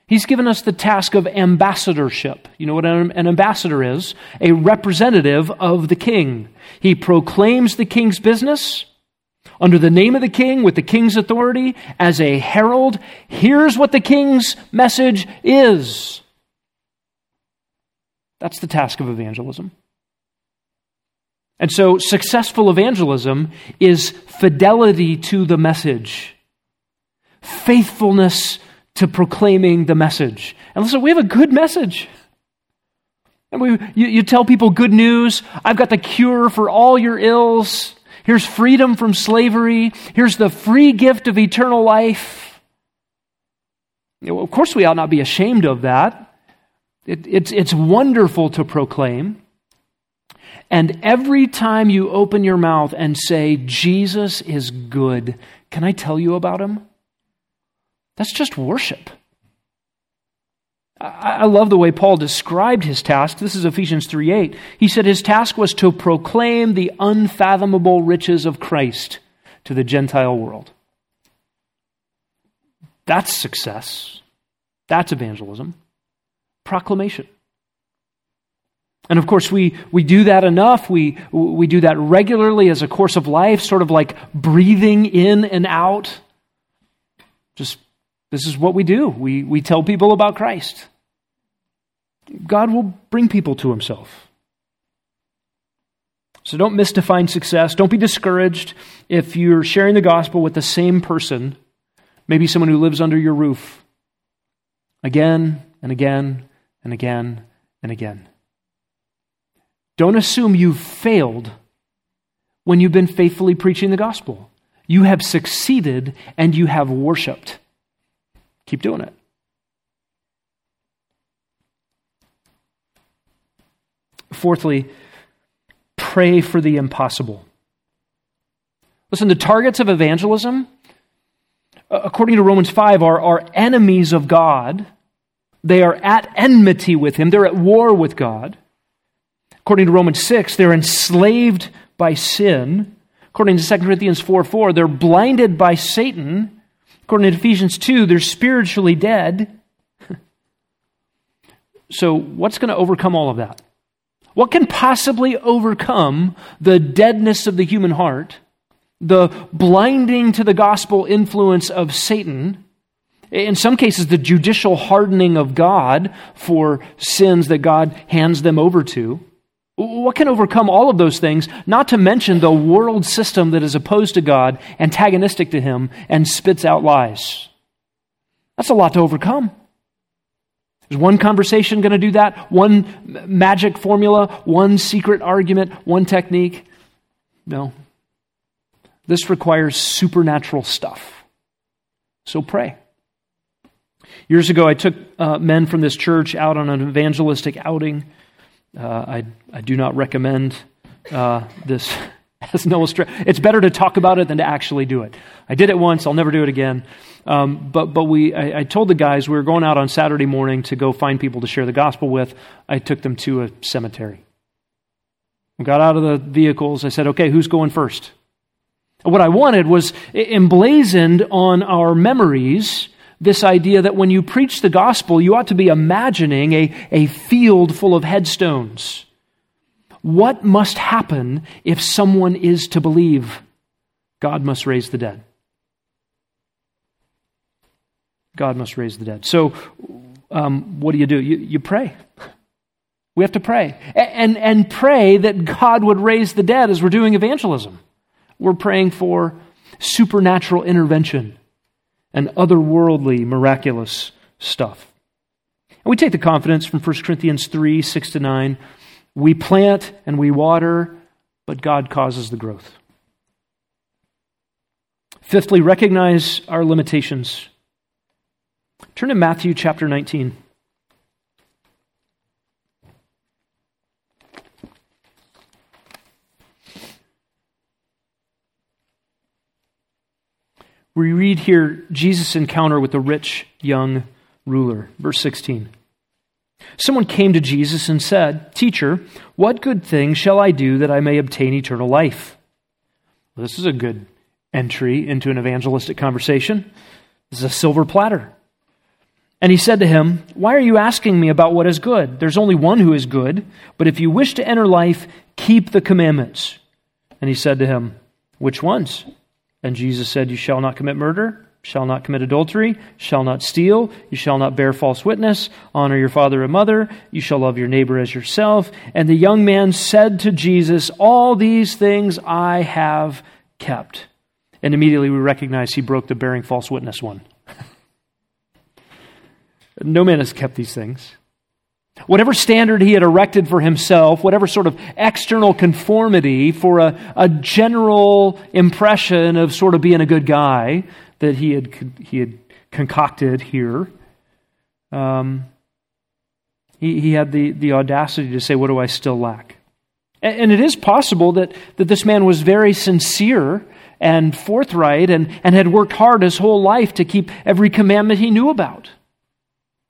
He's given us the task of ambassadorship. You know what an, ambassador is? A representative of the king. He proclaims the king's business under the name of the king with the king's authority as a herald. Here's what the king's message is. That's the task of evangelism. And so, successful evangelism is fidelity to the message, faithfulness to proclaiming the message. And listen, we have a good message. And we, you, you tell people good news. I've got the cure for all your ills. Here's freedom from slavery. Here's the free gift of eternal life. You know, of course, we ought not be ashamed of that. It, it's, it's wonderful to proclaim. And every time you open your mouth and say, Jesus is good, can I tell you about him? That's just worship. I love the way Paul described his task. This is Ephesians 3 8. He said his task was to proclaim the unfathomable riches of Christ to the Gentile world. That's success. That's evangelism. Proclamation. And of course, we, we do that enough. We, we do that regularly as a course of life, sort of like breathing in and out. Just this is what we do. We, we tell people about Christ. God will bring people to himself. So don't misdefine success. Don't be discouraged if you're sharing the gospel with the same person, maybe someone who lives under your roof, again and again and again and again. Don't assume you've failed when you've been faithfully preaching the gospel. You have succeeded and you have worshiped. Keep doing it. Fourthly, pray for the impossible. Listen, the targets of evangelism, according to Romans 5, are, are enemies of God. They are at enmity with Him, they're at war with God. According to Romans 6, they're enslaved by sin. According to 2 Corinthians 4 4, they're blinded by Satan. According to Ephesians 2, they're spiritually dead. so, what's going to overcome all of that? What can possibly overcome the deadness of the human heart, the blinding to the gospel influence of Satan, in some cases, the judicial hardening of God for sins that God hands them over to? What can overcome all of those things, not to mention the world system that is opposed to God, antagonistic to Him, and spits out lies? That's a lot to overcome. Is one conversation going to do that? One magic formula? One secret argument? One technique? No. This requires supernatural stuff. So pray. Years ago, I took uh, men from this church out on an evangelistic outing. Uh, I, I do not recommend uh, this as an illustration. It's better to talk about it than to actually do it. I did it once, I'll never do it again. Um, but but we, I, I, told the guys we were going out on Saturday morning to go find people to share the gospel with. I took them to a cemetery. We got out of the vehicles. I said, okay, who's going first? What I wanted was emblazoned on our memories this idea that when you preach the gospel, you ought to be imagining a, a field full of headstones. What must happen if someone is to believe? God must raise the dead. God must raise the dead. So, um, what do you do? You, you pray. We have to pray. And, and pray that God would raise the dead as we're doing evangelism. We're praying for supernatural intervention and otherworldly, miraculous stuff. And we take the confidence from 1 Corinthians 3 6 to 9. We plant and we water, but God causes the growth. Fifthly, recognize our limitations. Turn to Matthew chapter 19. We read here Jesus' encounter with the rich young ruler. Verse 16. Someone came to Jesus and said, Teacher, what good thing shall I do that I may obtain eternal life? Well, this is a good entry into an evangelistic conversation. This is a silver platter. And he said to him, Why are you asking me about what is good? There's only one who is good, but if you wish to enter life, keep the commandments. And he said to him, Which ones? And Jesus said, You shall not commit murder, shall not commit adultery, shall not steal, you shall not bear false witness, honor your father and mother, you shall love your neighbor as yourself. And the young man said to Jesus, All these things I have kept. And immediately we recognize he broke the bearing false witness one. no man has kept these things. Whatever standard he had erected for himself, whatever sort of external conformity for a, a general impression of sort of being a good guy that he had, he had concocted here, um, he, he had the, the audacity to say, What do I still lack? And, and it is possible that, that this man was very sincere and forthright and, and had worked hard his whole life to keep every commandment he knew about.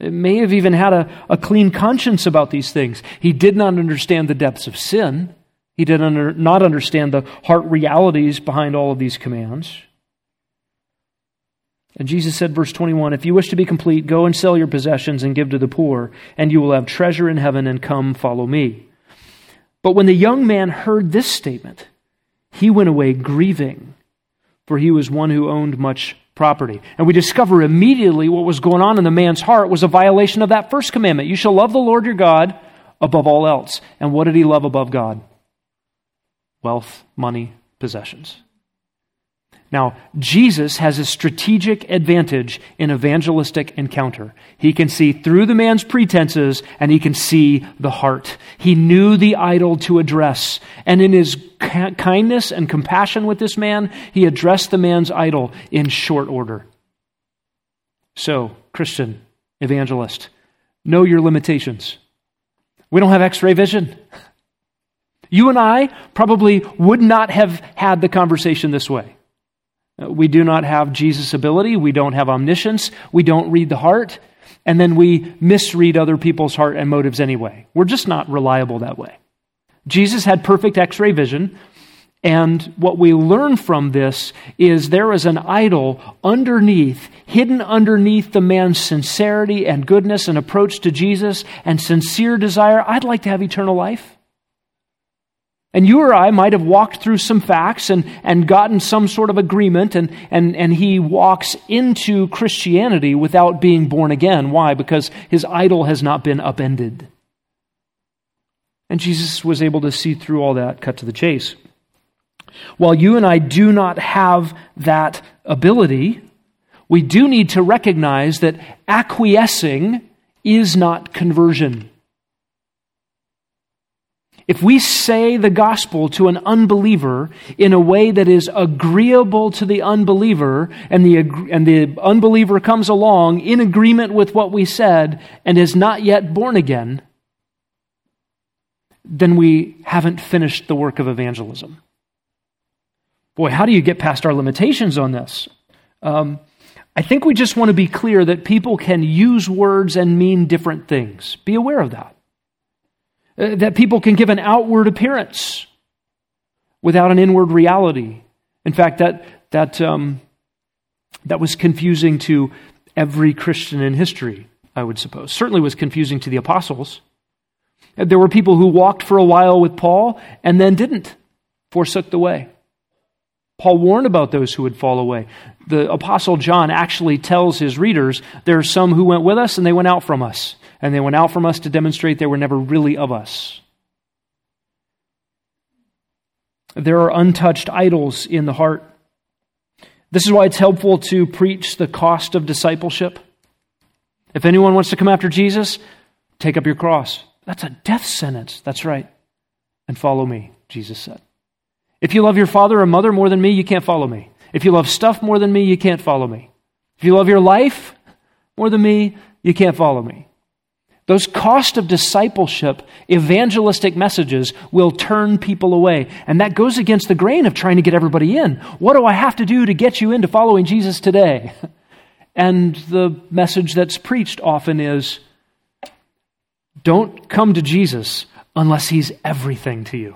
It may have even had a, a clean conscience about these things. He did not understand the depths of sin. He did under, not understand the heart realities behind all of these commands. And Jesus said, verse 21 If you wish to be complete, go and sell your possessions and give to the poor, and you will have treasure in heaven, and come follow me. But when the young man heard this statement, he went away grieving, for he was one who owned much property. And we discover immediately what was going on in the man's heart was a violation of that first commandment. You shall love the Lord your God above all else. And what did he love above God? Wealth, money, possessions. Now, Jesus has a strategic advantage in evangelistic encounter. He can see through the man's pretenses and he can see the heart. He knew the idol to address. And in his kindness and compassion with this man, he addressed the man's idol in short order. So, Christian, evangelist, know your limitations. We don't have x ray vision. You and I probably would not have had the conversation this way. Uh, we do not have Jesus' ability. We don't have omniscience. We don't read the heart. And then we misread other people's heart and motives anyway. We're just not reliable that way. Jesus had perfect x ray vision. And what we learn from this is there is an idol underneath, hidden underneath the man's sincerity and goodness and approach to Jesus and sincere desire. I'd like to have eternal life. And you or I might have walked through some facts and, and gotten some sort of agreement, and, and, and he walks into Christianity without being born again. Why? Because his idol has not been upended. And Jesus was able to see through all that, cut to the chase. While you and I do not have that ability, we do need to recognize that acquiescing is not conversion. If we say the gospel to an unbeliever in a way that is agreeable to the unbeliever, and the, and the unbeliever comes along in agreement with what we said and is not yet born again, then we haven't finished the work of evangelism. Boy, how do you get past our limitations on this? Um, I think we just want to be clear that people can use words and mean different things. Be aware of that. Uh, that people can give an outward appearance without an inward reality. In fact, that, that, um, that was confusing to every Christian in history, I would suppose. Certainly was confusing to the apostles. There were people who walked for a while with Paul and then didn't, forsook the way. Paul warned about those who would fall away. The Apostle John actually tells his readers there are some who went with us and they went out from us. And they went out from us to demonstrate they were never really of us. There are untouched idols in the heart. This is why it's helpful to preach the cost of discipleship. If anyone wants to come after Jesus, take up your cross. That's a death sentence. That's right. And follow me, Jesus said. If you love your father or mother more than me, you can't follow me. If you love stuff more than me, you can't follow me. If you love your life more than me, you can't follow me. Those cost of discipleship, evangelistic messages will turn people away. And that goes against the grain of trying to get everybody in. What do I have to do to get you into following Jesus today? And the message that's preached often is don't come to Jesus unless he's everything to you.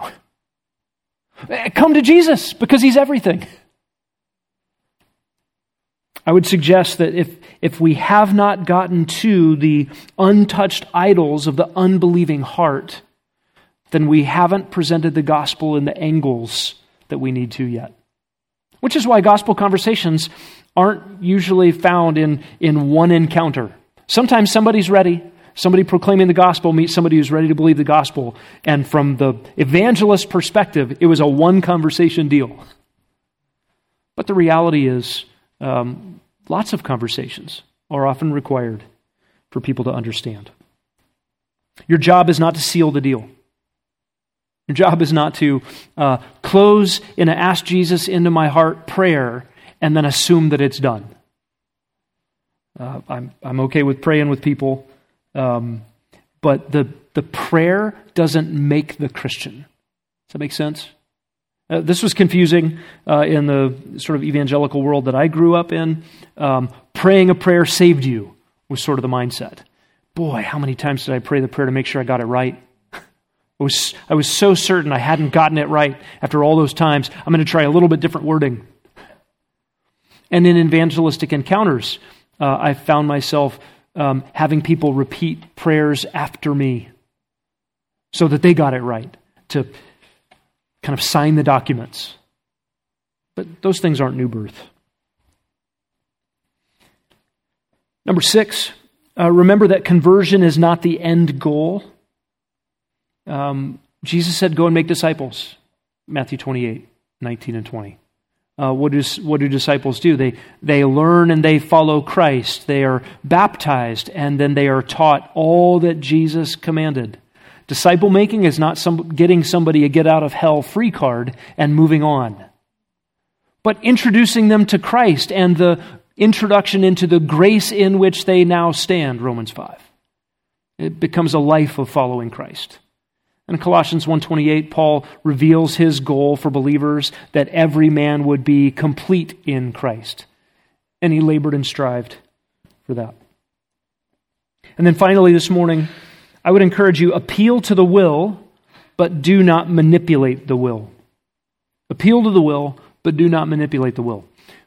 Come to Jesus because he's everything. I would suggest that if, if we have not gotten to the untouched idols of the unbelieving heart, then we haven't presented the gospel in the angles that we need to yet. Which is why gospel conversations aren't usually found in, in one encounter. Sometimes somebody's ready, somebody proclaiming the gospel meets somebody who's ready to believe the gospel. And from the evangelist perspective, it was a one conversation deal. But the reality is, um, lots of conversations are often required for people to understand. Your job is not to seal the deal. Your job is not to uh, close in a ask Jesus into my heart prayer and then assume that it's done. Uh, I'm, I'm okay with praying with people um, but the, the prayer doesn't make the Christian. Does that make sense? Uh, this was confusing uh, in the sort of evangelical world that I grew up in. Um, praying a prayer saved you was sort of the mindset. Boy, how many times did I pray the prayer to make sure I got it right? I was, I was so certain I hadn't gotten it right after all those times. I'm going to try a little bit different wording. And in evangelistic encounters, uh, I found myself um, having people repeat prayers after me so that they got it right, to kind of sign the documents. But those things aren't new birth. Number six, uh, remember that conversion is not the end goal. Um, Jesus said, Go and make disciples. Matthew 28, 19 and 20. Uh, what, is, what do disciples do? They, they learn and they follow Christ. They are baptized and then they are taught all that Jesus commanded. Disciple making is not some, getting somebody a get out of hell free card and moving on, but introducing them to Christ and the introduction into the grace in which they now stand, Romans 5. It becomes a life of following Christ. In Colossians 1:28, Paul reveals his goal for believers that every man would be complete in Christ. And he labored and strived for that. And then finally this morning, I would encourage you appeal to the will, but do not manipulate the will. Appeal to the will, but do not manipulate the will.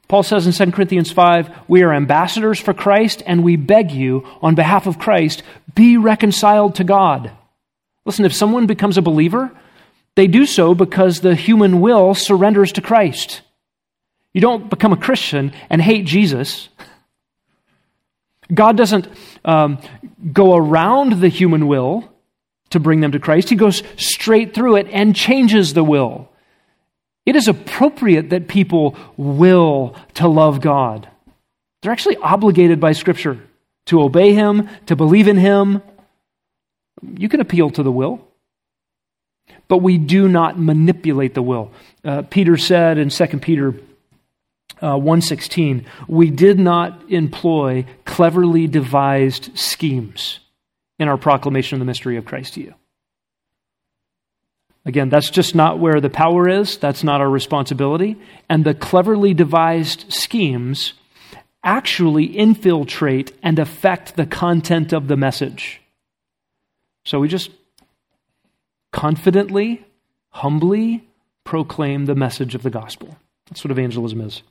Paul says in 2 Corinthians 5, we are ambassadors for Christ and we beg you on behalf of Christ, be reconciled to God. Listen, if someone becomes a believer, they do so because the human will surrenders to Christ. You don't become a Christian and hate Jesus. God doesn't um, go around the human will to bring them to Christ, He goes straight through it and changes the will. It is appropriate that people will to love God. They're actually obligated by Scripture to obey Him, to believe in Him, you can appeal to the will, but we do not manipulate the will. Uh, Peter said in 2 Peter uh, 116, we did not employ cleverly devised schemes in our proclamation of the mystery of Christ to you. Again, that's just not where the power is. That's not our responsibility. And the cleverly devised schemes actually infiltrate and affect the content of the message. So we just confidently, humbly proclaim the message of the gospel. That's what evangelism is.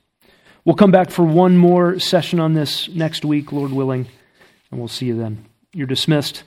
We'll come back for one more session on this next week, Lord willing, and we'll see you then. You're dismissed.